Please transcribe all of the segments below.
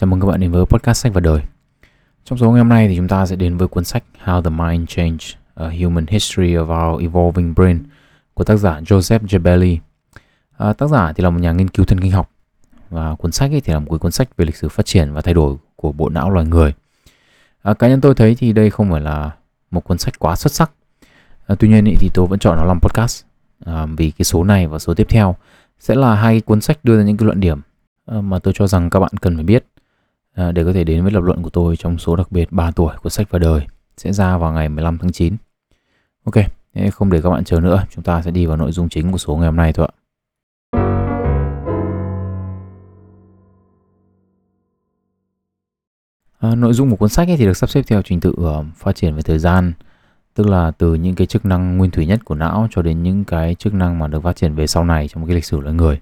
Chào mừng các bạn đến với podcast sách và đời. Trong số ngày hôm nay thì chúng ta sẽ đến với cuốn sách How the Mind Changed: A Human History of Our Evolving Brain của tác giả Joseph Jabelli. À, tác giả thì là một nhà nghiên cứu thần kinh học và cuốn sách ấy thì là một cuốn sách về lịch sử phát triển và thay đổi của bộ não loài người. À, cá nhân tôi thấy thì đây không phải là một cuốn sách quá xuất sắc. À, tuy nhiên ý, thì tôi vẫn chọn nó làm podcast à, vì cái số này và số tiếp theo sẽ là hai cuốn sách đưa ra những cái luận điểm à, mà tôi cho rằng các bạn cần phải biết à, để có thể đến với lập luận của tôi trong số đặc biệt 3 tuổi của sách và đời sẽ ra vào ngày 15 tháng 9. Ok, không để các bạn chờ nữa, chúng ta sẽ đi vào nội dung chính của số ngày hôm nay thôi ạ. À, nội dung của cuốn sách ấy thì được sắp xếp theo trình tự uh, phát triển về thời gian, tức là từ những cái chức năng nguyên thủy nhất của não cho đến những cái chức năng mà được phát triển về sau này trong cái lịch sử loài người.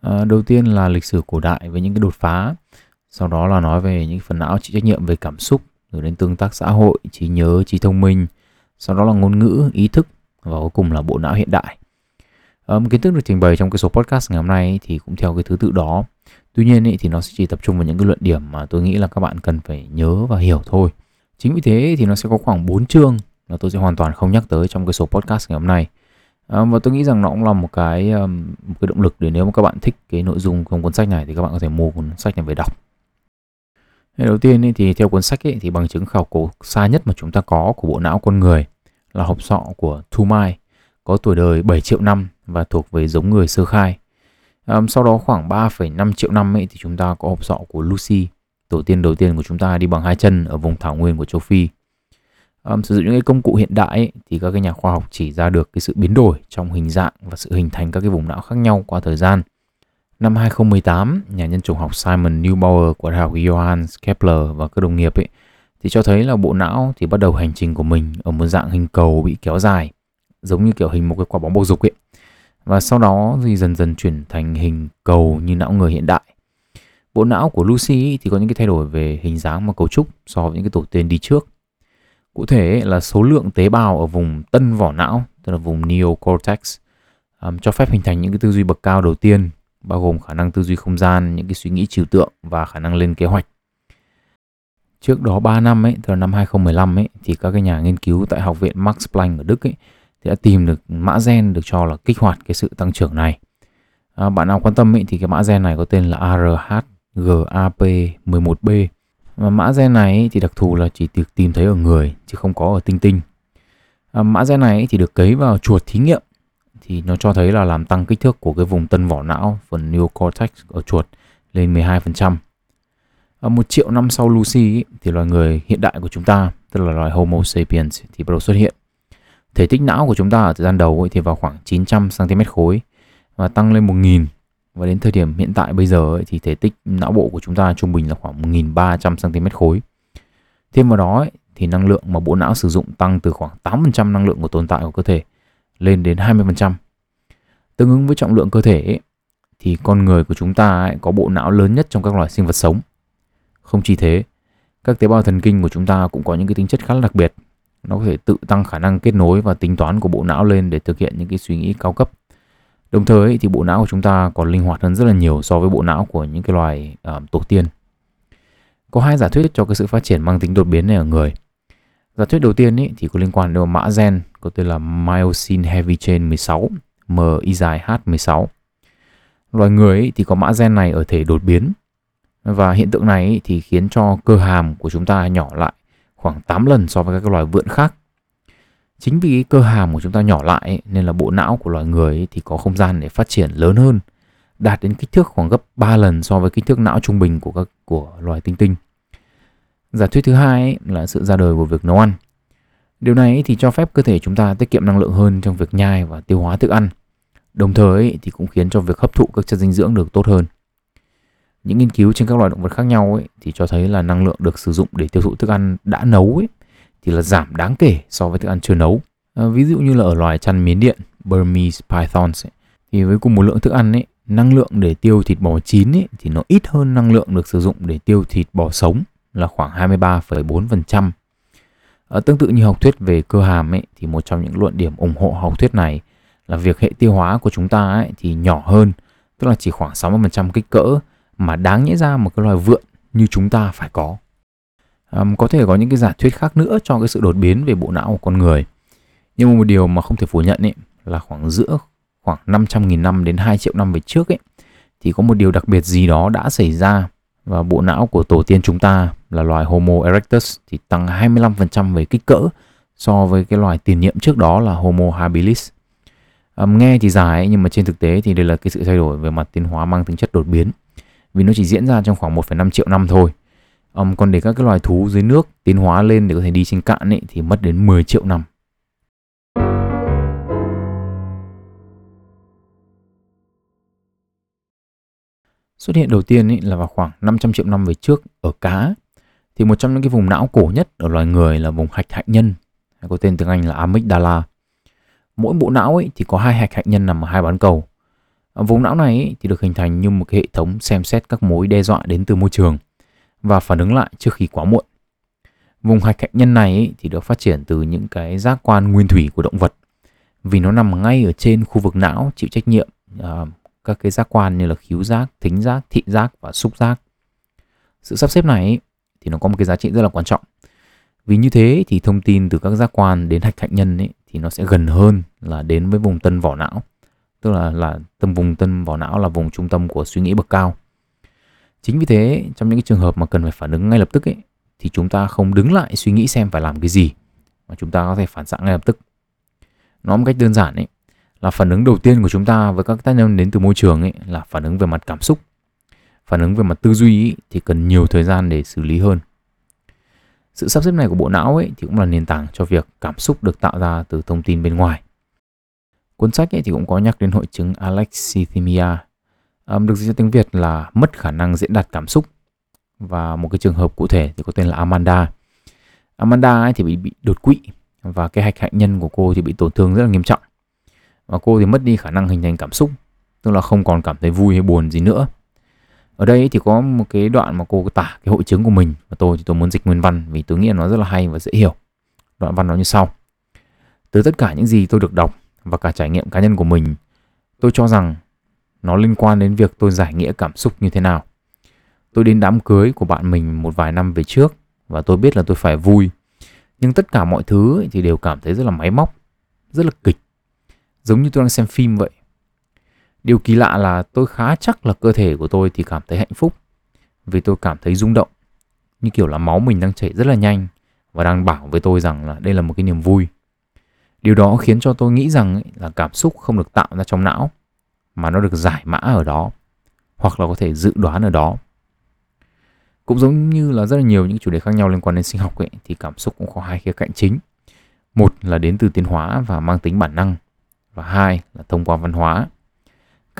À, đầu tiên là lịch sử cổ đại với những cái đột phá, sau đó là nói về những phần não chịu trách nhiệm về cảm xúc, rồi đến tương tác xã hội, trí nhớ, trí thông minh, sau đó là ngôn ngữ, ý thức và cuối cùng là bộ não hiện đại. Um, kiến thức được trình bày trong cái số podcast ngày hôm nay thì cũng theo cái thứ tự đó. Tuy nhiên ý, thì nó sẽ chỉ tập trung vào những cái luận điểm mà tôi nghĩ là các bạn cần phải nhớ và hiểu thôi. Chính vì thế thì nó sẽ có khoảng 4 chương mà tôi sẽ hoàn toàn không nhắc tới trong cái số podcast ngày hôm nay. um, và tôi nghĩ rằng nó cũng là một cái um, một cái động lực để nếu mà các bạn thích cái nội dung trong cuốn sách này thì các bạn có thể mua cuốn sách này về đọc. Đầu tiên ý, thì theo cuốn sách ấy, thì bằng chứng khảo cổ xa nhất mà chúng ta có của bộ não con người là hộp sọ của Thu Mai có tuổi đời 7 triệu năm và thuộc về giống người sơ khai. Um, sau đó khoảng 3,5 triệu năm ấy, thì chúng ta có hộp sọ của Lucy, tổ tiên đầu tiên của chúng ta đi bằng hai chân ở vùng thảo nguyên của châu Phi. Um, sử dụng những cái công cụ hiện đại ấy, thì các cái nhà khoa học chỉ ra được cái sự biến đổi trong hình dạng và sự hình thành các cái vùng não khác nhau qua thời gian. Năm 2018, nhà nhân chủng học Simon Neubauer của Đại học Johannes Kepler và các đồng nghiệp ấy thì cho thấy là bộ não thì bắt đầu hành trình của mình ở một dạng hình cầu bị kéo dài, giống như kiểu hình một cái quả bóng bầu dục ấy. Và sau đó thì dần dần chuyển thành hình cầu như não người hiện đại. Bộ não của Lucy thì có những cái thay đổi về hình dáng và cấu trúc so với những cái tổ tiên đi trước. Cụ thể là số lượng tế bào ở vùng tân vỏ não, tức là vùng neocortex, um, cho phép hình thành những cái tư duy bậc cao đầu tiên bao gồm khả năng tư duy không gian, những cái suy nghĩ trừu tượng và khả năng lên kế hoạch. Trước đó 3 năm ấy, từ năm 2015 ấy thì các cái nhà nghiên cứu tại Học viện Max Planck ở Đức ấy thì đã tìm được mã gen được cho là kích hoạt cái sự tăng trưởng này. À, bạn nào quan tâm ấy thì cái mã gen này có tên là ARHGAP11B. Và mã gen này ấy, thì đặc thù là chỉ được tìm thấy ở người chứ không có ở tinh tinh. À, mã gen này ấy thì được cấy vào chuột thí nghiệm thì nó cho thấy là làm tăng kích thước của cái vùng tân vỏ não phần neocortex ở chuột lên 12%. Ở à, một triệu năm sau Lucy thì loài người hiện đại của chúng ta, tức là loài Homo sapiens thì bắt đầu xuất hiện. Thể tích não của chúng ta ở thời gian đầu thì vào khoảng 900 cm khối và tăng lên 1000 và đến thời điểm hiện tại bây giờ thì thể tích não bộ của chúng ta trung bình là khoảng 1300 cm khối. Thêm vào đó thì năng lượng mà bộ não sử dụng tăng từ khoảng 8% năng lượng của tồn tại của cơ thể lên đến 20%. Tương ứng với trọng lượng cơ thể ấy, thì con người của chúng ta ấy, có bộ não lớn nhất trong các loài sinh vật sống. Không chỉ thế, các tế bào thần kinh của chúng ta cũng có những cái tính chất khá là đặc biệt. Nó có thể tự tăng khả năng kết nối và tính toán của bộ não lên để thực hiện những cái suy nghĩ cao cấp. Đồng thời thì bộ não của chúng ta còn linh hoạt hơn rất là nhiều so với bộ não của những cái loài uh, tổ tiên. Có hai giả thuyết cho cái sự phát triển mang tính đột biến này ở người. Giả thuyết đầu tiên ý, thì có liên quan đến mã gen có tên là Myosin Heavy Chain 16, MI dài H16. Loài người ý, thì có mã gen này ở thể đột biến và hiện tượng này ý, thì khiến cho cơ hàm của chúng ta nhỏ lại khoảng 8 lần so với các loài vượn khác. Chính vì cơ hàm của chúng ta nhỏ lại ý, nên là bộ não của loài người ý, thì có không gian để phát triển lớn hơn, đạt đến kích thước khoảng gấp 3 lần so với kích thước não trung bình của các của loài tinh tinh. Giả thuyết thứ hai ấy, là sự ra đời của việc nấu ăn. Điều này thì cho phép cơ thể chúng ta tiết kiệm năng lượng hơn trong việc nhai và tiêu hóa thức ăn. Đồng thời thì cũng khiến cho việc hấp thụ các chất dinh dưỡng được tốt hơn. Những nghiên cứu trên các loài động vật khác nhau ấy, thì cho thấy là năng lượng được sử dụng để tiêu thụ thức ăn đã nấu ấy, thì là giảm đáng kể so với thức ăn chưa nấu. À, ví dụ như là ở loài chăn miến điện Burmese pythons ấy, thì với cùng một lượng thức ăn ấy, năng lượng để tiêu thịt bò chín ấy, thì nó ít hơn năng lượng được sử dụng để tiêu thịt bò sống là khoảng 23,4%. Ở tương tự như học thuyết về cơ hàm ấy, thì một trong những luận điểm ủng hộ học thuyết này là việc hệ tiêu hóa của chúng ta ấy, thì nhỏ hơn, tức là chỉ khoảng 60% kích cỡ mà đáng nhẽ ra một cái loài vượn như chúng ta phải có. Um, có thể có những cái giả thuyết khác nữa cho cái sự đột biến về bộ não của con người. Nhưng mà một điều mà không thể phủ nhận ấy, là khoảng giữa khoảng 500.000 năm đến 2 triệu năm về trước ấy, thì có một điều đặc biệt gì đó đã xảy ra và bộ não của tổ tiên chúng ta là loài Homo erectus thì tăng 25% về kích cỡ so với cái loài tiền nhiệm trước đó là Homo habilis. Um, nghe thì dài nhưng mà trên thực tế thì đây là cái sự thay đổi về mặt tiến hóa mang tính chất đột biến vì nó chỉ diễn ra trong khoảng 1,5 triệu năm thôi. Um, còn để các cái loài thú dưới nước tiến hóa lên để có thể đi trên cạn ấy, thì mất đến 10 triệu năm. Xuất hiện đầu tiên ấy là vào khoảng 500 triệu năm về trước ở cá. Thì một trong những cái vùng não cổ nhất ở loài người là vùng hạch hạnh nhân, hay có tên tiếng Anh là amygdala. Mỗi bộ não ấy thì có hai hạch hạnh nhân nằm ở hai bán cầu. Vùng não này ấy, thì được hình thành như một cái hệ thống xem xét các mối đe dọa đến từ môi trường và phản ứng lại trước khi quá muộn. Vùng hạch hạnh nhân này ấy, thì được phát triển từ những cái giác quan nguyên thủy của động vật vì nó nằm ngay ở trên khu vực não chịu trách nhiệm uh, các cái giác quan như là khiếu giác, thính giác, thị giác và xúc giác. Sự sắp xếp này ấy, thì nó có một cái giá trị rất là quan trọng. Vì như thế thì thông tin từ các giác quan đến hạch hạnh nhân ấy, thì nó sẽ gần hơn là đến với vùng tân vỏ não. Tức là là tâm vùng tân vỏ não là vùng trung tâm của suy nghĩ bậc cao. Chính vì thế trong những cái trường hợp mà cần phải phản ứng ngay lập tức ấy, thì chúng ta không đứng lại suy nghĩ xem phải làm cái gì mà chúng ta có thể phản xạ ngay lập tức. Nói một cách đơn giản ấy là phản ứng đầu tiên của chúng ta với các tác nhân đến từ môi trường ấy là phản ứng về mặt cảm xúc. Phản ứng về mặt tư duy ý, thì cần nhiều thời gian để xử lý hơn. Sự sắp xếp này của bộ não ấy thì cũng là nền tảng cho việc cảm xúc được tạo ra từ thông tin bên ngoài. Cuốn sách ấy thì cũng có nhắc đến hội chứng alexithymia, um, được dịch ra tiếng Việt là mất khả năng diễn đạt cảm xúc. Và một cái trường hợp cụ thể thì có tên là Amanda. Amanda ấy thì bị, bị đột quỵ và cái hạch hạnh nhân của cô thì bị tổn thương rất là nghiêm trọng. Và cô thì mất đi khả năng hình thành cảm xúc, tức là không còn cảm thấy vui hay buồn gì nữa ở đây thì có một cái đoạn mà cô tả cái hội chứng của mình và tôi thì tôi muốn dịch nguyên văn vì tôi nghĩ nó rất là hay và dễ hiểu. Đoạn văn nó như sau. Từ tất cả những gì tôi được đọc và cả trải nghiệm cá nhân của mình, tôi cho rằng nó liên quan đến việc tôi giải nghĩa cảm xúc như thế nào. Tôi đến đám cưới của bạn mình một vài năm về trước và tôi biết là tôi phải vui. Nhưng tất cả mọi thứ thì đều cảm thấy rất là máy móc, rất là kịch. Giống như tôi đang xem phim vậy. Điều kỳ lạ là tôi khá chắc là cơ thể của tôi thì cảm thấy hạnh phúc vì tôi cảm thấy rung động như kiểu là máu mình đang chảy rất là nhanh và đang bảo với tôi rằng là đây là một cái niềm vui. Điều đó khiến cho tôi nghĩ rằng là cảm xúc không được tạo ra trong não mà nó được giải mã ở đó hoặc là có thể dự đoán ở đó. Cũng giống như là rất là nhiều những chủ đề khác nhau liên quan đến sinh học ấy, thì cảm xúc cũng có hai khía cạnh chính. Một là đến từ tiến hóa và mang tính bản năng và hai là thông qua văn hóa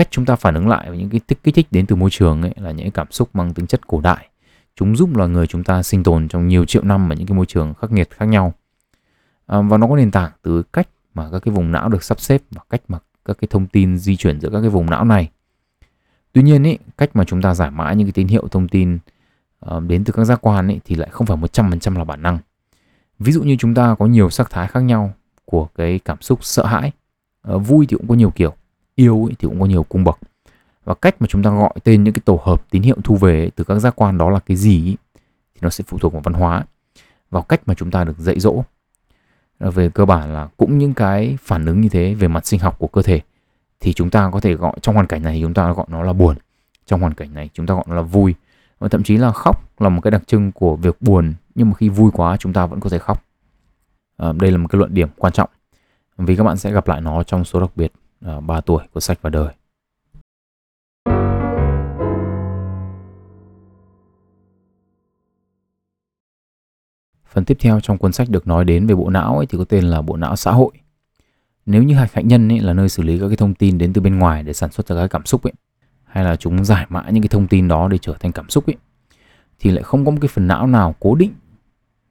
cách chúng ta phản ứng lại với những cái tích kích thích đến từ môi trường ấy là những cảm xúc mang tính chất cổ đại. Chúng giúp loài người chúng ta sinh tồn trong nhiều triệu năm ở những cái môi trường khắc nghiệt khác nhau. À, và nó có nền tảng từ cách mà các cái vùng não được sắp xếp và cách mà các cái thông tin di chuyển giữa các cái vùng não này. Tuy nhiên ấy, cách mà chúng ta giải mã những cái tín hiệu thông tin uh, đến từ các giác quan ấy, thì lại không phải 100% là bản năng. Ví dụ như chúng ta có nhiều sắc thái khác nhau của cái cảm xúc sợ hãi uh, vui thì cũng có nhiều kiểu yêu ấy, thì cũng có nhiều cung bậc. Và cách mà chúng ta gọi tên những cái tổ hợp tín hiệu thu về ấy, từ các giác quan đó là cái gì ấy, thì nó sẽ phụ thuộc vào văn hóa vào cách mà chúng ta được dạy dỗ. Ờ, về cơ bản là cũng những cái phản ứng như thế về mặt sinh học của cơ thể thì chúng ta có thể gọi trong hoàn cảnh này chúng ta gọi nó là buồn trong hoàn cảnh này chúng ta gọi nó là vui. Và thậm chí là khóc là một cái đặc trưng của việc buồn nhưng mà khi vui quá chúng ta vẫn có thể khóc. À, đây là một cái luận điểm quan trọng. Vì các bạn sẽ gặp lại nó trong số đặc biệt. Ờ, 3 tuổi của sách và đời. Phần tiếp theo trong cuốn sách được nói đến về bộ não ấy thì có tên là bộ não xã hội. Nếu như hạch hạnh nhân ấy là nơi xử lý các cái thông tin đến từ bên ngoài để sản xuất ra các cảm xúc ấy, hay là chúng giải mã những cái thông tin đó để trở thành cảm xúc ấy, thì lại không có một cái phần não nào cố định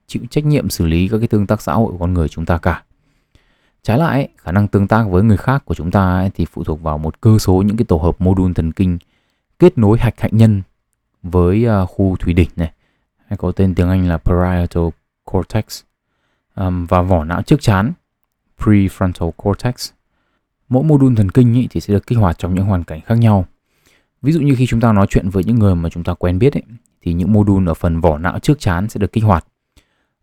chịu trách nhiệm xử lý các cái tương tác xã hội của con người chúng ta cả. Trái lại, khả năng tương tác với người khác của chúng ta ấy, thì phụ thuộc vào một cơ số những cái tổ hợp mô đun thần kinh kết nối hạch hạnh nhân với à, khu thủy đỉnh này, hay có tên tiếng Anh là parietal cortex um, và vỏ não trước chán prefrontal cortex. Mỗi mô đun thần kinh ý, thì sẽ được kích hoạt trong những hoàn cảnh khác nhau Ví dụ như khi chúng ta nói chuyện với những người mà chúng ta quen biết ấy, thì những mô đun ở phần vỏ não trước chán sẽ được kích hoạt.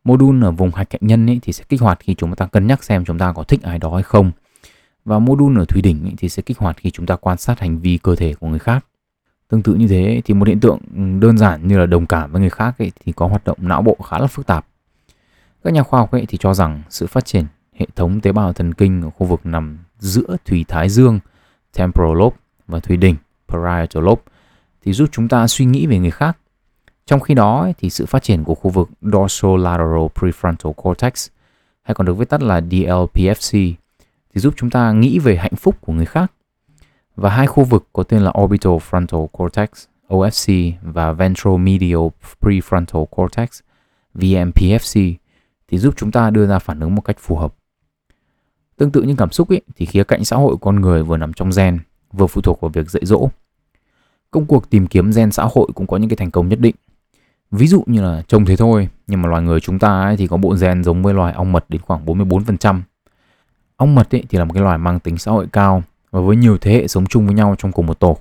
Module ở vùng hạch cạnh nhân ấy, thì sẽ kích hoạt khi chúng ta cân nhắc xem chúng ta có thích ai đó hay không. Và module ở thùy đỉnh ấy, thì sẽ kích hoạt khi chúng ta quan sát hành vi cơ thể của người khác. Tương tự như thế thì một hiện tượng đơn giản như là đồng cảm với người khác ấy, thì có hoạt động não bộ khá là phức tạp. Các nhà khoa học ấy thì cho rằng sự phát triển hệ thống tế bào thần kinh ở khu vực nằm giữa thùy thái dương temporal lobe và thùy đỉnh parietal lobe thì giúp chúng ta suy nghĩ về người khác. Trong khi đó thì sự phát triển của khu vực dorsolateral prefrontal cortex hay còn được viết tắt là DLPFC thì giúp chúng ta nghĩ về hạnh phúc của người khác. Và hai khu vực có tên là orbital frontal cortex OFC và ventral medial prefrontal cortex VMPFC thì giúp chúng ta đưa ra phản ứng một cách phù hợp. Tương tự như cảm xúc ấy, thì khía cạnh xã hội của con người vừa nằm trong gen, vừa phụ thuộc vào việc dạy dỗ. Công cuộc tìm kiếm gen xã hội cũng có những cái thành công nhất định. Ví dụ như là trông thế thôi, nhưng mà loài người chúng ta ấy thì có bộ gen giống với loài ong mật đến khoảng 44%. Ong mật ấy thì là một cái loài mang tính xã hội cao và với nhiều thế hệ sống chung với nhau trong cùng một tổ.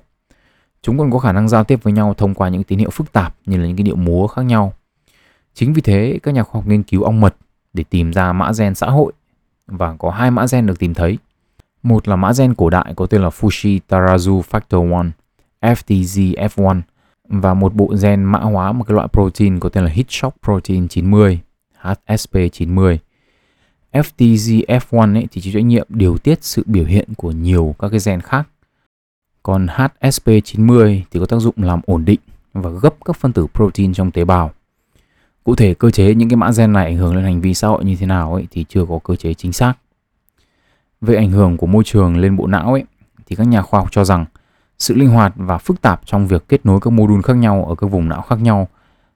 Chúng còn có khả năng giao tiếp với nhau thông qua những tín hiệu phức tạp như là những cái điệu múa khác nhau. Chính vì thế, các nhà khoa học nghiên cứu ong mật để tìm ra mã gen xã hội và có hai mã gen được tìm thấy. Một là mã gen cổ đại có tên là Fushi Tarazu Factor 1, FTZF1, và một bộ gen mã hóa một cái loại protein có tên là Hitchcock Protein 90, HSP90. FTGF1 ấy thì chịu trách nhiệm điều tiết sự biểu hiện của nhiều các cái gen khác. Còn HSP90 thì có tác dụng làm ổn định và gấp các phân tử protein trong tế bào. Cụ thể cơ chế những cái mã gen này ảnh hưởng lên hành vi xã hội như thế nào ấy thì chưa có cơ chế chính xác. Về ảnh hưởng của môi trường lên bộ não ấy thì các nhà khoa học cho rằng sự linh hoạt và phức tạp trong việc kết nối các mô đun khác nhau ở các vùng não khác nhau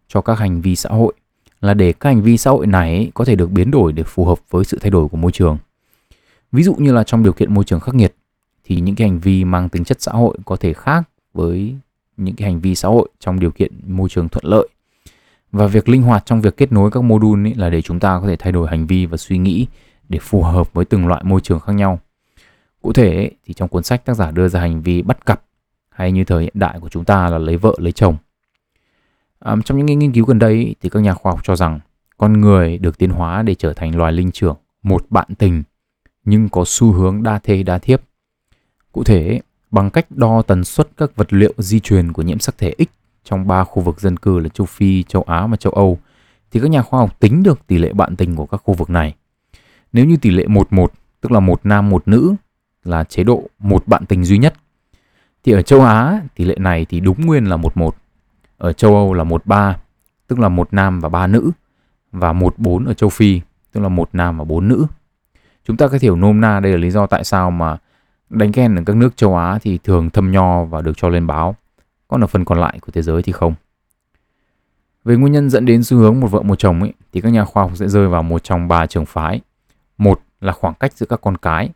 cho các hành vi xã hội, là để các hành vi xã hội này có thể được biến đổi để phù hợp với sự thay đổi của môi trường. Ví dụ như là trong điều kiện môi trường khắc nghiệt, thì những cái hành vi mang tính chất xã hội có thể khác với những cái hành vi xã hội trong điều kiện môi trường thuận lợi. Và việc linh hoạt trong việc kết nối các mô đun là để chúng ta có thể thay đổi hành vi và suy nghĩ để phù hợp với từng loại môi trường khác nhau. Cụ thể thì trong cuốn sách tác giả đưa ra hành vi bắt cặp hay như thời hiện đại của chúng ta là lấy vợ lấy chồng. À, trong những nghiên cứu gần đây thì các nhà khoa học cho rằng con người được tiến hóa để trở thành loài linh trưởng, một bạn tình nhưng có xu hướng đa thê đa thiếp. Cụ thể, bằng cách đo tần suất các vật liệu di truyền của nhiễm sắc thể X trong ba khu vực dân cư là châu Phi, châu Á và châu Âu, thì các nhà khoa học tính được tỷ lệ bạn tình của các khu vực này. Nếu như tỷ lệ 1-1, tức là một nam một nữ, là chế độ một bạn tình duy nhất, thì ở châu Á tỷ lệ này thì đúng nguyên là 1:1 Ở châu Âu là 1:3 tức là một nam và ba nữ, và 1:4 ở châu Phi, tức là một nam và bốn nữ. Chúng ta có thể hiểu nôm na đây là lý do tại sao mà đánh ghen ở các nước châu Á thì thường thâm nho và được cho lên báo, còn ở phần còn lại của thế giới thì không. Về nguyên nhân dẫn đến xu hướng một vợ một chồng ấy, thì các nhà khoa học sẽ rơi vào một trong ba trường phái. Một là khoảng cách giữa các con cái,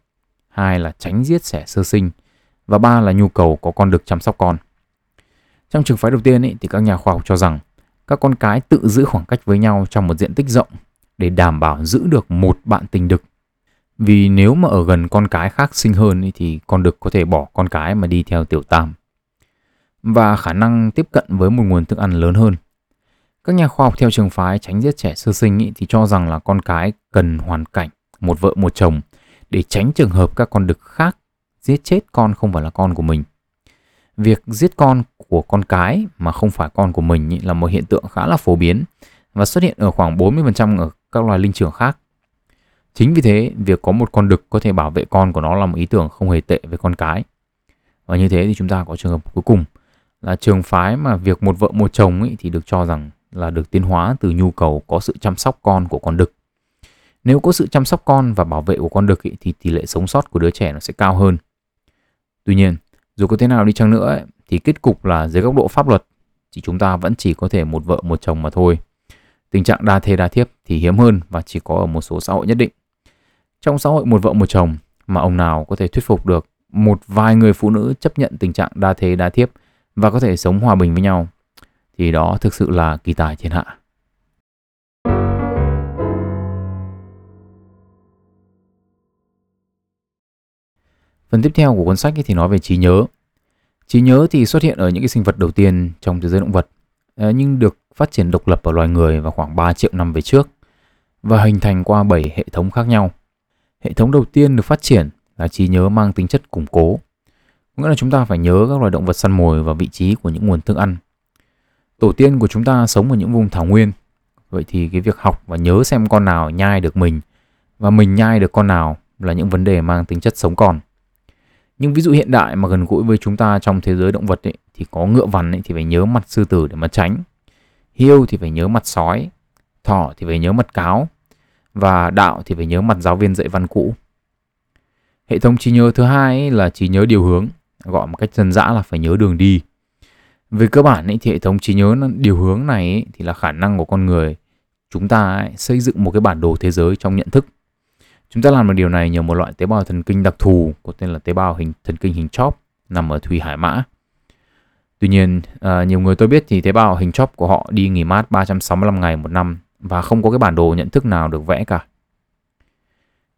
hai là tránh giết sẻ sơ sinh và ba là nhu cầu có con được chăm sóc con. Trong trường phái đầu tiên ý, thì các nhà khoa học cho rằng các con cái tự giữ khoảng cách với nhau trong một diện tích rộng để đảm bảo giữ được một bạn tình đực. Vì nếu mà ở gần con cái khác sinh hơn ý, thì con đực có thể bỏ con cái mà đi theo tiểu tam. Và khả năng tiếp cận với một nguồn thức ăn lớn hơn. Các nhà khoa học theo trường phái tránh giết trẻ sơ sinh ý, thì cho rằng là con cái cần hoàn cảnh một vợ một chồng để tránh trường hợp các con đực khác giết chết con không phải là con của mình. Việc giết con của con cái mà không phải con của mình là một hiện tượng khá là phổ biến và xuất hiện ở khoảng 40% ở các loài linh trưởng khác. Chính vì thế, việc có một con đực có thể bảo vệ con của nó là một ý tưởng không hề tệ với con cái. Và như thế thì chúng ta có trường hợp cuối cùng là trường phái mà việc một vợ một chồng ấy thì được cho rằng là được tiến hóa từ nhu cầu có sự chăm sóc con của con đực. Nếu có sự chăm sóc con và bảo vệ của con đực ấy, thì tỷ lệ sống sót của đứa trẻ nó sẽ cao hơn. Tuy nhiên, dù có thế nào đi chăng nữa ấy, thì kết cục là dưới góc độ pháp luật thì chúng ta vẫn chỉ có thể một vợ một chồng mà thôi. Tình trạng đa thê đa thiếp thì hiếm hơn và chỉ có ở một số xã hội nhất định. Trong xã hội một vợ một chồng mà ông nào có thể thuyết phục được một vài người phụ nữ chấp nhận tình trạng đa thê đa thiếp và có thể sống hòa bình với nhau thì đó thực sự là kỳ tài thiên hạ. Phần tiếp theo của cuốn sách thì nói về trí nhớ. Trí nhớ thì xuất hiện ở những cái sinh vật đầu tiên trong thế giới động vật, ờ, nhưng được phát triển độc lập ở loài người vào khoảng 3 triệu năm về trước và hình thành qua 7 hệ thống khác nhau. Hệ thống đầu tiên được phát triển là trí nhớ mang tính chất củng cố. Nghĩa là chúng ta phải nhớ các loài động vật săn mồi và vị trí của những nguồn thức ăn. Tổ tiên của chúng ta sống ở những vùng thảo nguyên. Vậy thì cái việc học và nhớ xem con nào nhai được mình và mình nhai được con nào là những vấn đề mang tính chất sống còn. Nhưng ví dụ hiện đại mà gần gũi với chúng ta trong thế giới động vật ấy, thì có ngựa vằn ấy, thì phải nhớ mặt sư tử để mà tránh. Hiêu thì phải nhớ mặt sói, thỏ thì phải nhớ mặt cáo và đạo thì phải nhớ mặt giáo viên dạy văn cũ. Hệ thống trí nhớ thứ hai ấy là trí nhớ điều hướng, gọi một cách dân dã là phải nhớ đường đi. Về cơ bản ấy, thì hệ thống trí nhớ điều hướng này ấy, thì là khả năng của con người chúng ta ấy, xây dựng một cái bản đồ thế giới trong nhận thức. Chúng ta làm được điều này nhờ một loại tế bào thần kinh đặc thù có tên là tế bào hình thần kinh hình chóp nằm ở thùy hải mã. Tuy nhiên, à, nhiều người tôi biết thì tế bào hình chóp của họ đi nghỉ mát 365 ngày một năm và không có cái bản đồ nhận thức nào được vẽ cả.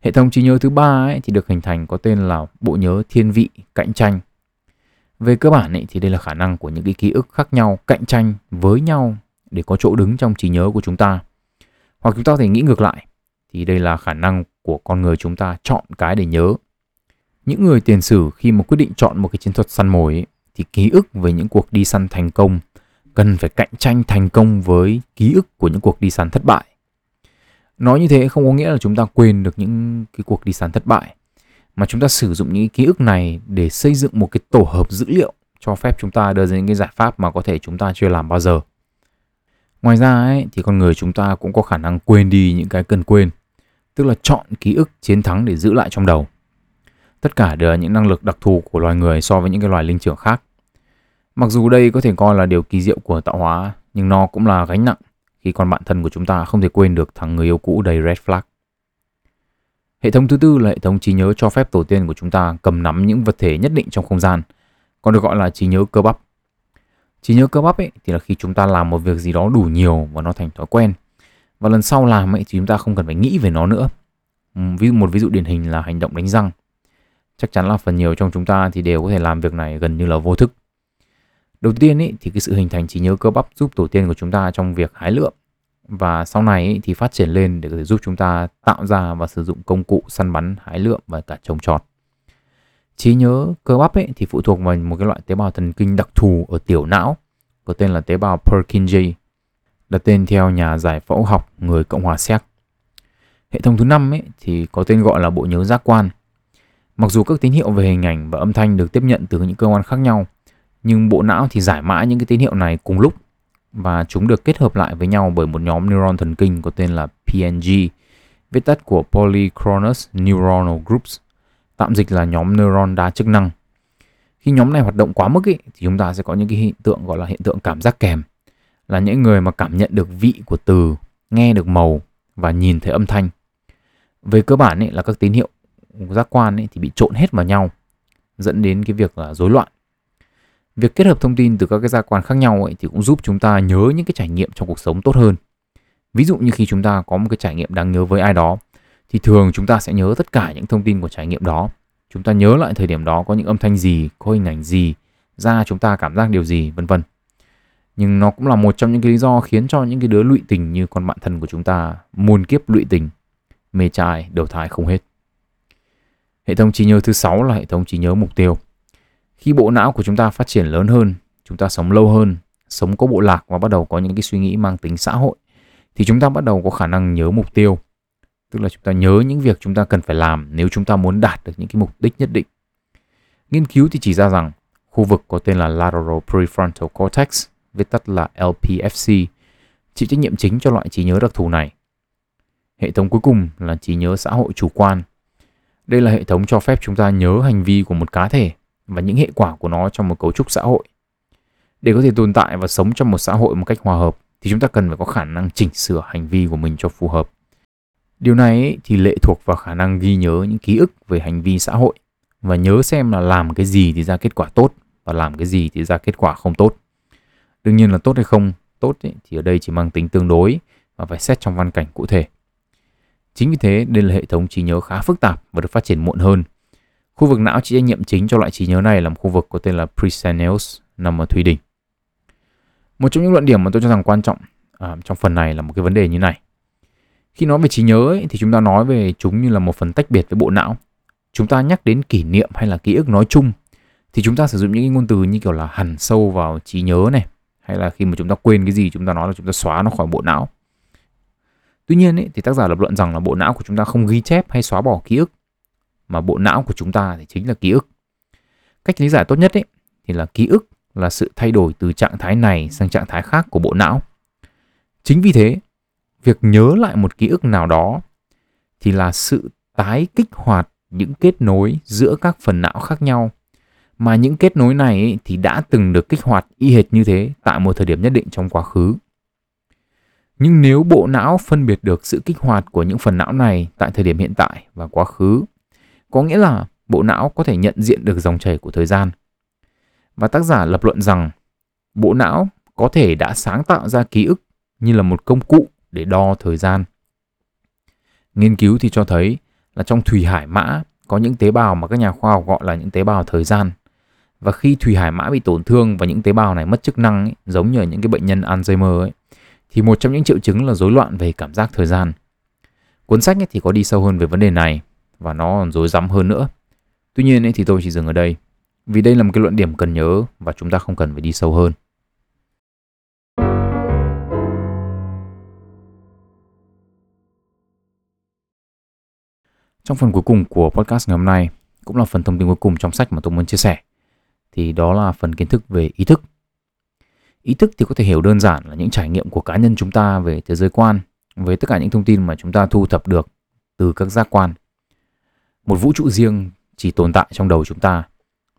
Hệ thống trí nhớ thứ ba ấy thì được hình thành có tên là bộ nhớ thiên vị cạnh tranh. Về cơ bản ấy thì đây là khả năng của những cái ký ức khác nhau cạnh tranh với nhau để có chỗ đứng trong trí nhớ của chúng ta. Hoặc chúng ta có thể nghĩ ngược lại thì đây là khả năng của con người chúng ta chọn cái để nhớ. Những người tiền sử khi mà quyết định chọn một cái chiến thuật săn mồi ấy, thì ký ức về những cuộc đi săn thành công cần phải cạnh tranh thành công với ký ức của những cuộc đi săn thất bại. Nói như thế không có nghĩa là chúng ta quên được những cái cuộc đi săn thất bại mà chúng ta sử dụng những ký ức này để xây dựng một cái tổ hợp dữ liệu cho phép chúng ta đưa ra những cái giải pháp mà có thể chúng ta chưa làm bao giờ. Ngoài ra ấy, thì con người chúng ta cũng có khả năng quên đi những cái cần quên, tức là chọn ký ức chiến thắng để giữ lại trong đầu. Tất cả đều là những năng lực đặc thù của loài người so với những cái loài linh trưởng khác. Mặc dù đây có thể coi là điều kỳ diệu của tạo hóa, nhưng nó cũng là gánh nặng khi con bạn thân của chúng ta không thể quên được thằng người yêu cũ đầy red flag. Hệ thống thứ tư là hệ thống trí nhớ cho phép tổ tiên của chúng ta cầm nắm những vật thể nhất định trong không gian, còn được gọi là trí nhớ cơ bắp. Trí nhớ cơ bắp ấy thì là khi chúng ta làm một việc gì đó đủ nhiều và nó thành thói quen. Và lần sau làm ấy thì chúng ta không cần phải nghĩ về nó nữa. Ừ, ví dụ một ví dụ điển hình là hành động đánh răng. Chắc chắn là phần nhiều trong chúng ta thì đều có thể làm việc này gần như là vô thức. Đầu tiên ý, thì cái sự hình thành trí nhớ cơ bắp giúp tổ tiên của chúng ta trong việc hái lượm và sau này ý, thì phát triển lên để có thể giúp chúng ta tạo ra và sử dụng công cụ săn bắn, hái lượm và cả trồng trọt. Trí nhớ cơ bắp ấy thì phụ thuộc vào một cái loại tế bào thần kinh đặc thù ở tiểu não có tên là tế bào Purkinje, đặt tên theo nhà giải phẫu học người Cộng hòa Séc. Hệ thống thứ năm ấy thì có tên gọi là bộ nhớ giác quan. Mặc dù các tín hiệu về hình ảnh và âm thanh được tiếp nhận từ những cơ quan khác nhau, nhưng bộ não thì giải mã những cái tín hiệu này cùng lúc và chúng được kết hợp lại với nhau bởi một nhóm neuron thần kinh có tên là PNG, viết tắt của Polychronous Neuronal Groups, tạm dịch là nhóm neuron đa chức năng. Khi nhóm này hoạt động quá mức ý, thì chúng ta sẽ có những cái hiện tượng gọi là hiện tượng cảm giác kèm, là những người mà cảm nhận được vị của từ, nghe được màu và nhìn thấy âm thanh. Về cơ bản ấy, là các tín hiệu giác quan ấy, thì bị trộn hết vào nhau, dẫn đến cái việc là rối loạn Việc kết hợp thông tin từ các cái giác quan khác nhau ấy thì cũng giúp chúng ta nhớ những cái trải nghiệm trong cuộc sống tốt hơn. Ví dụ như khi chúng ta có một cái trải nghiệm đáng nhớ với ai đó thì thường chúng ta sẽ nhớ tất cả những thông tin của trải nghiệm đó. Chúng ta nhớ lại thời điểm đó có những âm thanh gì, có hình ảnh gì, ra chúng ta cảm giác điều gì, vân vân. Nhưng nó cũng là một trong những cái lý do khiến cho những cái đứa lụy tình như con bạn thân của chúng ta muôn kiếp lụy tình, mê trai, đầu thai không hết. Hệ thống trí nhớ thứ sáu là hệ thống trí nhớ mục tiêu. Khi bộ não của chúng ta phát triển lớn hơn, chúng ta sống lâu hơn, sống có bộ lạc và bắt đầu có những cái suy nghĩ mang tính xã hội thì chúng ta bắt đầu có khả năng nhớ mục tiêu. Tức là chúng ta nhớ những việc chúng ta cần phải làm nếu chúng ta muốn đạt được những cái mục đích nhất định. Nghiên cứu thì chỉ ra rằng khu vực có tên là Lateral Prefrontal Cortex, viết tắt là LPFC, chịu trách nhiệm chính cho loại trí nhớ đặc thù này. Hệ thống cuối cùng là trí nhớ xã hội chủ quan. Đây là hệ thống cho phép chúng ta nhớ hành vi của một cá thể và những hệ quả của nó trong một cấu trúc xã hội. Để có thể tồn tại và sống trong một xã hội một cách hòa hợp thì chúng ta cần phải có khả năng chỉnh sửa hành vi của mình cho phù hợp. Điều này thì lệ thuộc vào khả năng ghi nhớ những ký ức về hành vi xã hội và nhớ xem là làm cái gì thì ra kết quả tốt và làm cái gì thì ra kết quả không tốt. Đương nhiên là tốt hay không tốt ý, thì ở đây chỉ mang tính tương đối và phải xét trong văn cảnh cụ thể. Chính vì thế, đây là hệ thống trí nhớ khá phức tạp và được phát triển muộn hơn Khu vực não chịu trách nhiệm chính cho loại trí nhớ này là một khu vực có tên là Presennials nằm ở thùy đỉnh. Một trong những luận điểm mà tôi cho rằng quan trọng à, trong phần này là một cái vấn đề như này. Khi nói về trí nhớ ấy, thì chúng ta nói về chúng như là một phần tách biệt với bộ não. Chúng ta nhắc đến kỷ niệm hay là ký ức nói chung thì chúng ta sử dụng những cái ngôn từ như kiểu là hằn sâu vào trí nhớ này hay là khi mà chúng ta quên cái gì chúng ta nói là chúng ta xóa nó khỏi bộ não. Tuy nhiên ấy, thì tác giả lập luận rằng là bộ não của chúng ta không ghi chép hay xóa bỏ ký ức mà bộ não của chúng ta thì chính là ký ức. Cách lý giải tốt nhất ấy thì là ký ức là sự thay đổi từ trạng thái này sang trạng thái khác của bộ não. Chính vì thế, việc nhớ lại một ký ức nào đó thì là sự tái kích hoạt những kết nối giữa các phần não khác nhau mà những kết nối này thì đã từng được kích hoạt y hệt như thế tại một thời điểm nhất định trong quá khứ. Nhưng nếu bộ não phân biệt được sự kích hoạt của những phần não này tại thời điểm hiện tại và quá khứ, có nghĩa là bộ não có thể nhận diện được dòng chảy của thời gian. Và tác giả lập luận rằng bộ não có thể đã sáng tạo ra ký ức như là một công cụ để đo thời gian. Nghiên cứu thì cho thấy là trong thủy hải mã có những tế bào mà các nhà khoa học gọi là những tế bào thời gian. Và khi thủy hải mã bị tổn thương và những tế bào này mất chức năng ấy, giống như những cái bệnh nhân Alzheimer ấy, thì một trong những triệu chứng là rối loạn về cảm giác thời gian. Cuốn sách ấy thì có đi sâu hơn về vấn đề này và nó còn rối rắm hơn nữa. Tuy nhiên ấy thì tôi chỉ dừng ở đây vì đây là một cái luận điểm cần nhớ và chúng ta không cần phải đi sâu hơn. Trong phần cuối cùng của podcast ngày hôm nay cũng là phần thông tin cuối cùng trong sách mà tôi muốn chia sẻ. Thì đó là phần kiến thức về ý thức. Ý thức thì có thể hiểu đơn giản là những trải nghiệm của cá nhân chúng ta về thế giới quan với tất cả những thông tin mà chúng ta thu thập được từ các giác quan. Một vũ trụ riêng chỉ tồn tại trong đầu chúng ta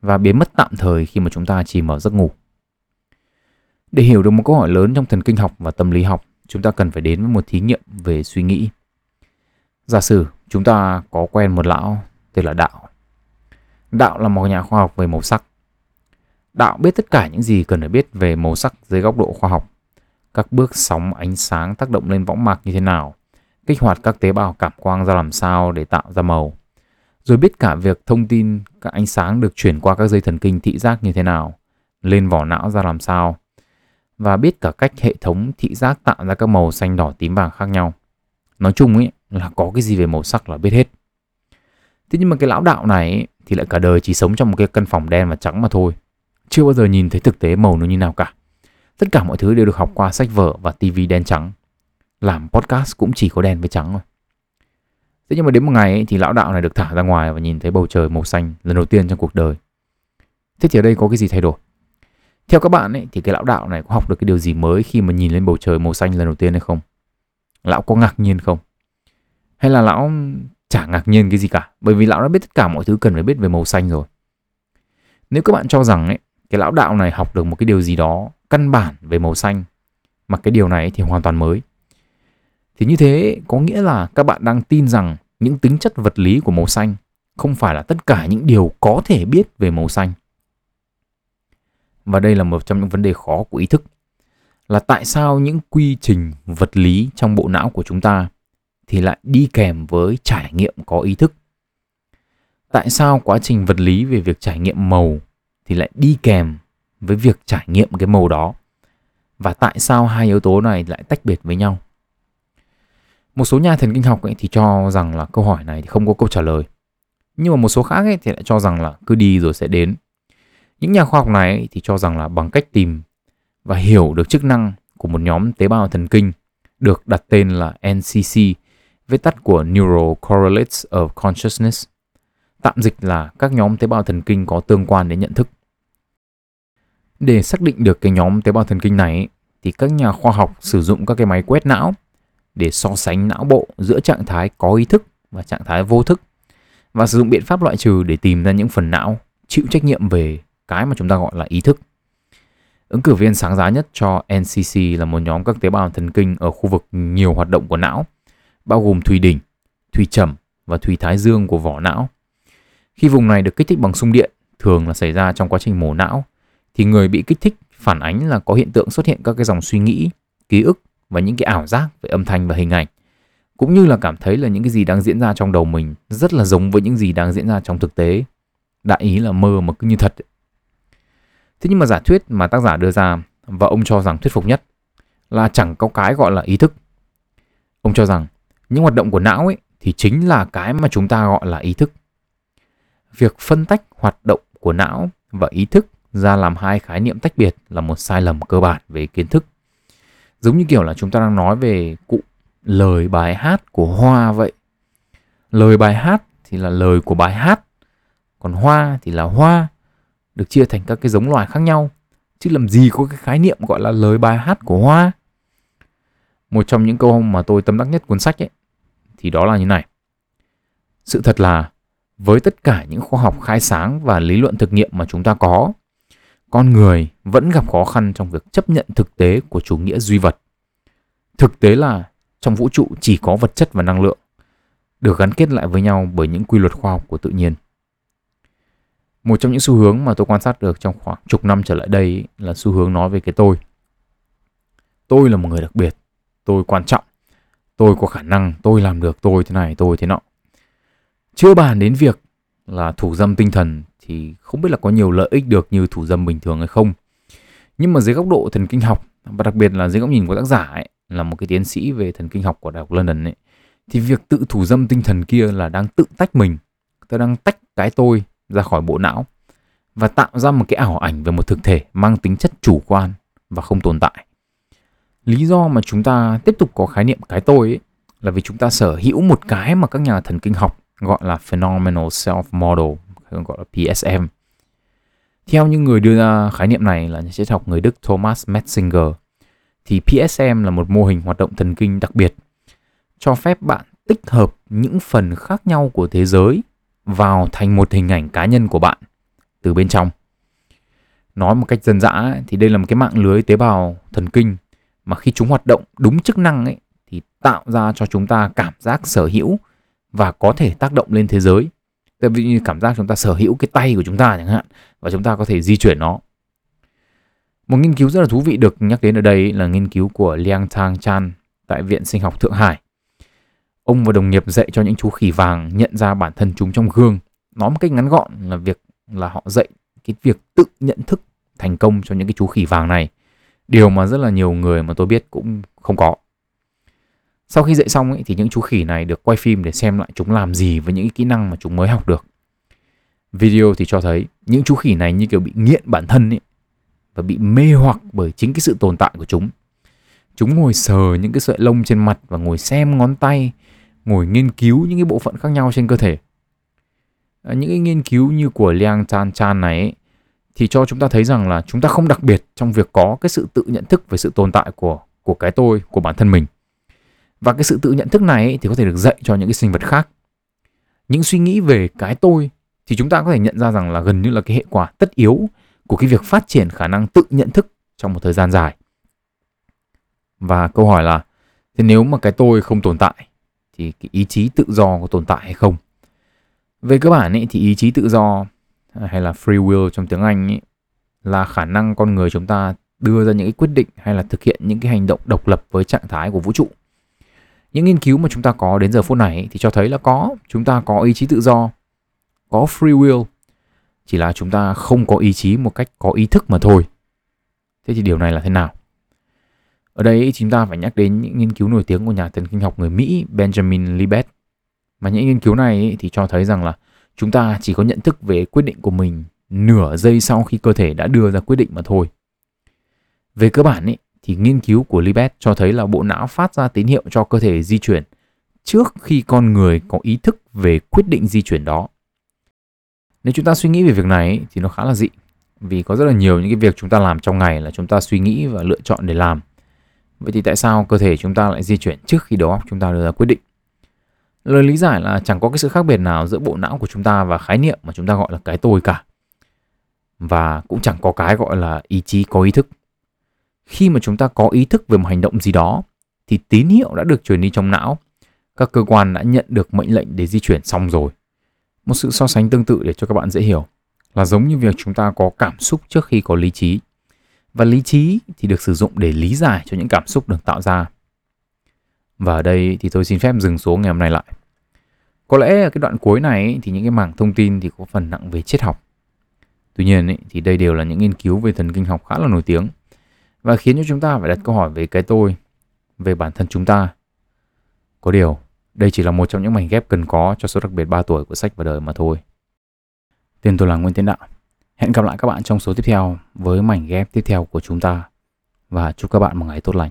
và biến mất tạm thời khi mà chúng ta chỉ mở giấc ngủ. Để hiểu được một câu hỏi lớn trong thần kinh học và tâm lý học, chúng ta cần phải đến với một thí nghiệm về suy nghĩ. Giả sử chúng ta có quen một lão tên là Đạo. Đạo là một nhà khoa học về màu sắc. Đạo biết tất cả những gì cần phải biết về màu sắc dưới góc độ khoa học. Các bước sóng ánh sáng tác động lên võng mạc như thế nào, kích hoạt các tế bào cảm quang ra làm sao để tạo ra màu. Rồi biết cả việc thông tin các ánh sáng được chuyển qua các dây thần kinh thị giác như thế nào, lên vỏ não ra làm sao, và biết cả cách hệ thống thị giác tạo ra các màu xanh đỏ tím vàng khác nhau. Nói chung ấy là có cái gì về màu sắc là biết hết. Thế nhưng mà cái lão đạo này ấy, thì lại cả đời chỉ sống trong một cái căn phòng đen và trắng mà thôi. Chưa bao giờ nhìn thấy thực tế màu nó như nào cả. Tất cả mọi thứ đều được học qua sách vở và tivi đen trắng. Làm podcast cũng chỉ có đen với trắng thôi. Thế nhưng mà đến một ngày ấy, thì lão đạo này được thả ra ngoài và nhìn thấy bầu trời màu xanh lần đầu tiên trong cuộc đời. Thế thì ở đây có cái gì thay đổi? Theo các bạn ấy, thì cái lão đạo này có học được cái điều gì mới khi mà nhìn lên bầu trời màu xanh lần đầu tiên hay không? Lão có ngạc nhiên không? Hay là lão chả ngạc nhiên cái gì cả bởi vì lão đã biết tất cả mọi thứ cần phải biết về màu xanh rồi. Nếu các bạn cho rằng ấy, cái lão đạo này học được một cái điều gì đó căn bản về màu xanh, mà cái điều này thì hoàn toàn mới thì như thế có nghĩa là các bạn đang tin rằng những tính chất vật lý của màu xanh không phải là tất cả những điều có thể biết về màu xanh. Và đây là một trong những vấn đề khó của ý thức, là tại sao những quy trình vật lý trong bộ não của chúng ta thì lại đi kèm với trải nghiệm có ý thức. Tại sao quá trình vật lý về việc trải nghiệm màu thì lại đi kèm với việc trải nghiệm cái màu đó? Và tại sao hai yếu tố này lại tách biệt với nhau? Một số nhà thần kinh học ấy thì cho rằng là câu hỏi này thì không có câu trả lời. Nhưng mà một số khác ấy thì lại cho rằng là cứ đi rồi sẽ đến. Những nhà khoa học này thì cho rằng là bằng cách tìm và hiểu được chức năng của một nhóm tế bào thần kinh được đặt tên là NCC, viết tắt của Neural Correlates of Consciousness. Tạm dịch là các nhóm tế bào thần kinh có tương quan đến nhận thức. Để xác định được cái nhóm tế bào thần kinh này thì các nhà khoa học sử dụng các cái máy quét não để so sánh não bộ giữa trạng thái có ý thức và trạng thái vô thức và sử dụng biện pháp loại trừ để tìm ra những phần não chịu trách nhiệm về cái mà chúng ta gọi là ý thức. Ứng cử viên sáng giá nhất cho NCC là một nhóm các tế bào thần kinh ở khu vực nhiều hoạt động của não, bao gồm thùy đỉnh, thùy trầm và thùy thái dương của vỏ não. Khi vùng này được kích thích bằng xung điện, thường là xảy ra trong quá trình mổ não, thì người bị kích thích phản ánh là có hiện tượng xuất hiện các cái dòng suy nghĩ, ký ức và những cái ảo giác về âm thanh và hình ảnh cũng như là cảm thấy là những cái gì đang diễn ra trong đầu mình rất là giống với những gì đang diễn ra trong thực tế đại ý là mơ mà cứ như thật. Thế nhưng mà giả thuyết mà tác giả đưa ra và ông cho rằng thuyết phục nhất là chẳng có cái gọi là ý thức. Ông cho rằng những hoạt động của não ấy thì chính là cái mà chúng ta gọi là ý thức. Việc phân tách hoạt động của não và ý thức ra làm hai khái niệm tách biệt là một sai lầm cơ bản về kiến thức. Giống như kiểu là chúng ta đang nói về cụ lời bài hát của Hoa vậy. Lời bài hát thì là lời của bài hát, còn hoa thì là hoa, được chia thành các cái giống loài khác nhau. Chứ làm gì có cái khái niệm gọi là lời bài hát của hoa. Một trong những câu mà tôi tâm đắc nhất cuốn sách ấy thì đó là như này. Sự thật là với tất cả những khoa học khai sáng và lý luận thực nghiệm mà chúng ta có, con người vẫn gặp khó khăn trong việc chấp nhận thực tế của chủ nghĩa duy vật. Thực tế là trong vũ trụ chỉ có vật chất và năng lượng, được gắn kết lại với nhau bởi những quy luật khoa học của tự nhiên. Một trong những xu hướng mà tôi quan sát được trong khoảng chục năm trở lại đây là xu hướng nói về cái tôi. Tôi là một người đặc biệt, tôi quan trọng, tôi có khả năng, tôi làm được, tôi thế này, tôi thế nọ. Chưa bàn đến việc là thủ dâm tinh thần thì không biết là có nhiều lợi ích được như thủ dâm bình thường hay không. Nhưng mà dưới góc độ thần kinh học và đặc biệt là dưới góc nhìn của tác giả ấy, là một cái tiến sĩ về thần kinh học của Đại học London ấy, thì việc tự thủ dâm tinh thần kia là đang tự tách mình. Tôi đang tách cái tôi ra khỏi bộ não và tạo ra một cái ảo ảnh về một thực thể mang tính chất chủ quan và không tồn tại. Lý do mà chúng ta tiếp tục có khái niệm cái tôi ấy, là vì chúng ta sở hữu một cái mà các nhà thần kinh học gọi là Phenomenal Self Model, gọi là PSM. Theo những người đưa ra khái niệm này là nhà triết học người Đức Thomas Metzinger, thì PSM là một mô hình hoạt động thần kinh đặc biệt cho phép bạn tích hợp những phần khác nhau của thế giới vào thành một hình ảnh cá nhân của bạn từ bên trong. Nói một cách dân dã thì đây là một cái mạng lưới tế bào thần kinh mà khi chúng hoạt động đúng chức năng ấy thì tạo ra cho chúng ta cảm giác sở hữu và có thể tác động lên thế giới tại vì như cảm giác chúng ta sở hữu cái tay của chúng ta chẳng hạn, và chúng ta có thể di chuyển nó. Một nghiên cứu rất là thú vị được nhắc đến ở đây là nghiên cứu của Liang Tang Chan tại Viện Sinh học Thượng Hải. Ông và đồng nghiệp dạy cho những chú khỉ vàng nhận ra bản thân chúng trong gương. Nói một cách ngắn gọn là việc là họ dạy cái việc tự nhận thức thành công cho những cái chú khỉ vàng này. Điều mà rất là nhiều người mà tôi biết cũng không có. Sau khi dạy xong ấy, thì những chú khỉ này được quay phim để xem lại chúng làm gì với những kỹ năng mà chúng mới học được. Video thì cho thấy những chú khỉ này như kiểu bị nghiện bản thân ấy và bị mê hoặc bởi chính cái sự tồn tại của chúng. Chúng ngồi sờ những cái sợi lông trên mặt và ngồi xem ngón tay, ngồi nghiên cứu những cái bộ phận khác nhau trên cơ thể. À, những cái nghiên cứu như của Liang Chan Chan này ấy, thì cho chúng ta thấy rằng là chúng ta không đặc biệt trong việc có cái sự tự nhận thức về sự tồn tại của của cái tôi, của bản thân mình. Và cái sự tự nhận thức này ấy, thì có thể được dạy cho những cái sinh vật khác. Những suy nghĩ về cái tôi thì chúng ta có thể nhận ra rằng là gần như là cái hệ quả tất yếu của cái việc phát triển khả năng tự nhận thức trong một thời gian dài. Và câu hỏi là thế nếu mà cái tôi không tồn tại thì cái ý chí tự do có tồn tại hay không? Về cơ bản ấy, thì ý chí tự do hay là free will trong tiếng Anh ấy, là khả năng con người chúng ta đưa ra những cái quyết định hay là thực hiện những cái hành động độc lập với trạng thái của vũ trụ. Những nghiên cứu mà chúng ta có đến giờ phút này thì cho thấy là có, chúng ta có ý chí tự do, có free will, chỉ là chúng ta không có ý chí một cách có ý thức mà thôi. Thế thì điều này là thế nào? Ở đây chúng ta phải nhắc đến những nghiên cứu nổi tiếng của nhà thần kinh học người Mỹ Benjamin Libet. Mà những nghiên cứu này thì cho thấy rằng là chúng ta chỉ có nhận thức về quyết định của mình nửa giây sau khi cơ thể đã đưa ra quyết định mà thôi. Về cơ bản ý, thì nghiên cứu của Libet cho thấy là bộ não phát ra tín hiệu cho cơ thể di chuyển trước khi con người có ý thức về quyết định di chuyển đó. Nếu chúng ta suy nghĩ về việc này thì nó khá là dị, vì có rất là nhiều những cái việc chúng ta làm trong ngày là chúng ta suy nghĩ và lựa chọn để làm. Vậy thì tại sao cơ thể chúng ta lại di chuyển trước khi đó chúng ta đưa ra quyết định? Lời lý giải là chẳng có cái sự khác biệt nào giữa bộ não của chúng ta và khái niệm mà chúng ta gọi là cái tôi cả. Và cũng chẳng có cái gọi là ý chí có ý thức. Khi mà chúng ta có ý thức về một hành động gì đó, thì tín hiệu đã được truyền đi trong não. Các cơ quan đã nhận được mệnh lệnh để di chuyển xong rồi. Một sự so sánh tương tự để cho các bạn dễ hiểu là giống như việc chúng ta có cảm xúc trước khi có lý trí. Và lý trí thì được sử dụng để lý giải cho những cảm xúc được tạo ra. Và ở đây thì tôi xin phép dừng số ngày hôm nay lại. Có lẽ ở cái đoạn cuối này thì những cái mảng thông tin thì có phần nặng về triết học. Tuy nhiên thì đây đều là những nghiên cứu về thần kinh học khá là nổi tiếng và khiến cho chúng ta phải đặt câu hỏi về cái tôi, về bản thân chúng ta. Có điều, đây chỉ là một trong những mảnh ghép cần có cho số đặc biệt 3 tuổi của sách và đời mà thôi. Tên tôi là Nguyễn Tiến Đạo. Hẹn gặp lại các bạn trong số tiếp theo với mảnh ghép tiếp theo của chúng ta và chúc các bạn một ngày tốt lành.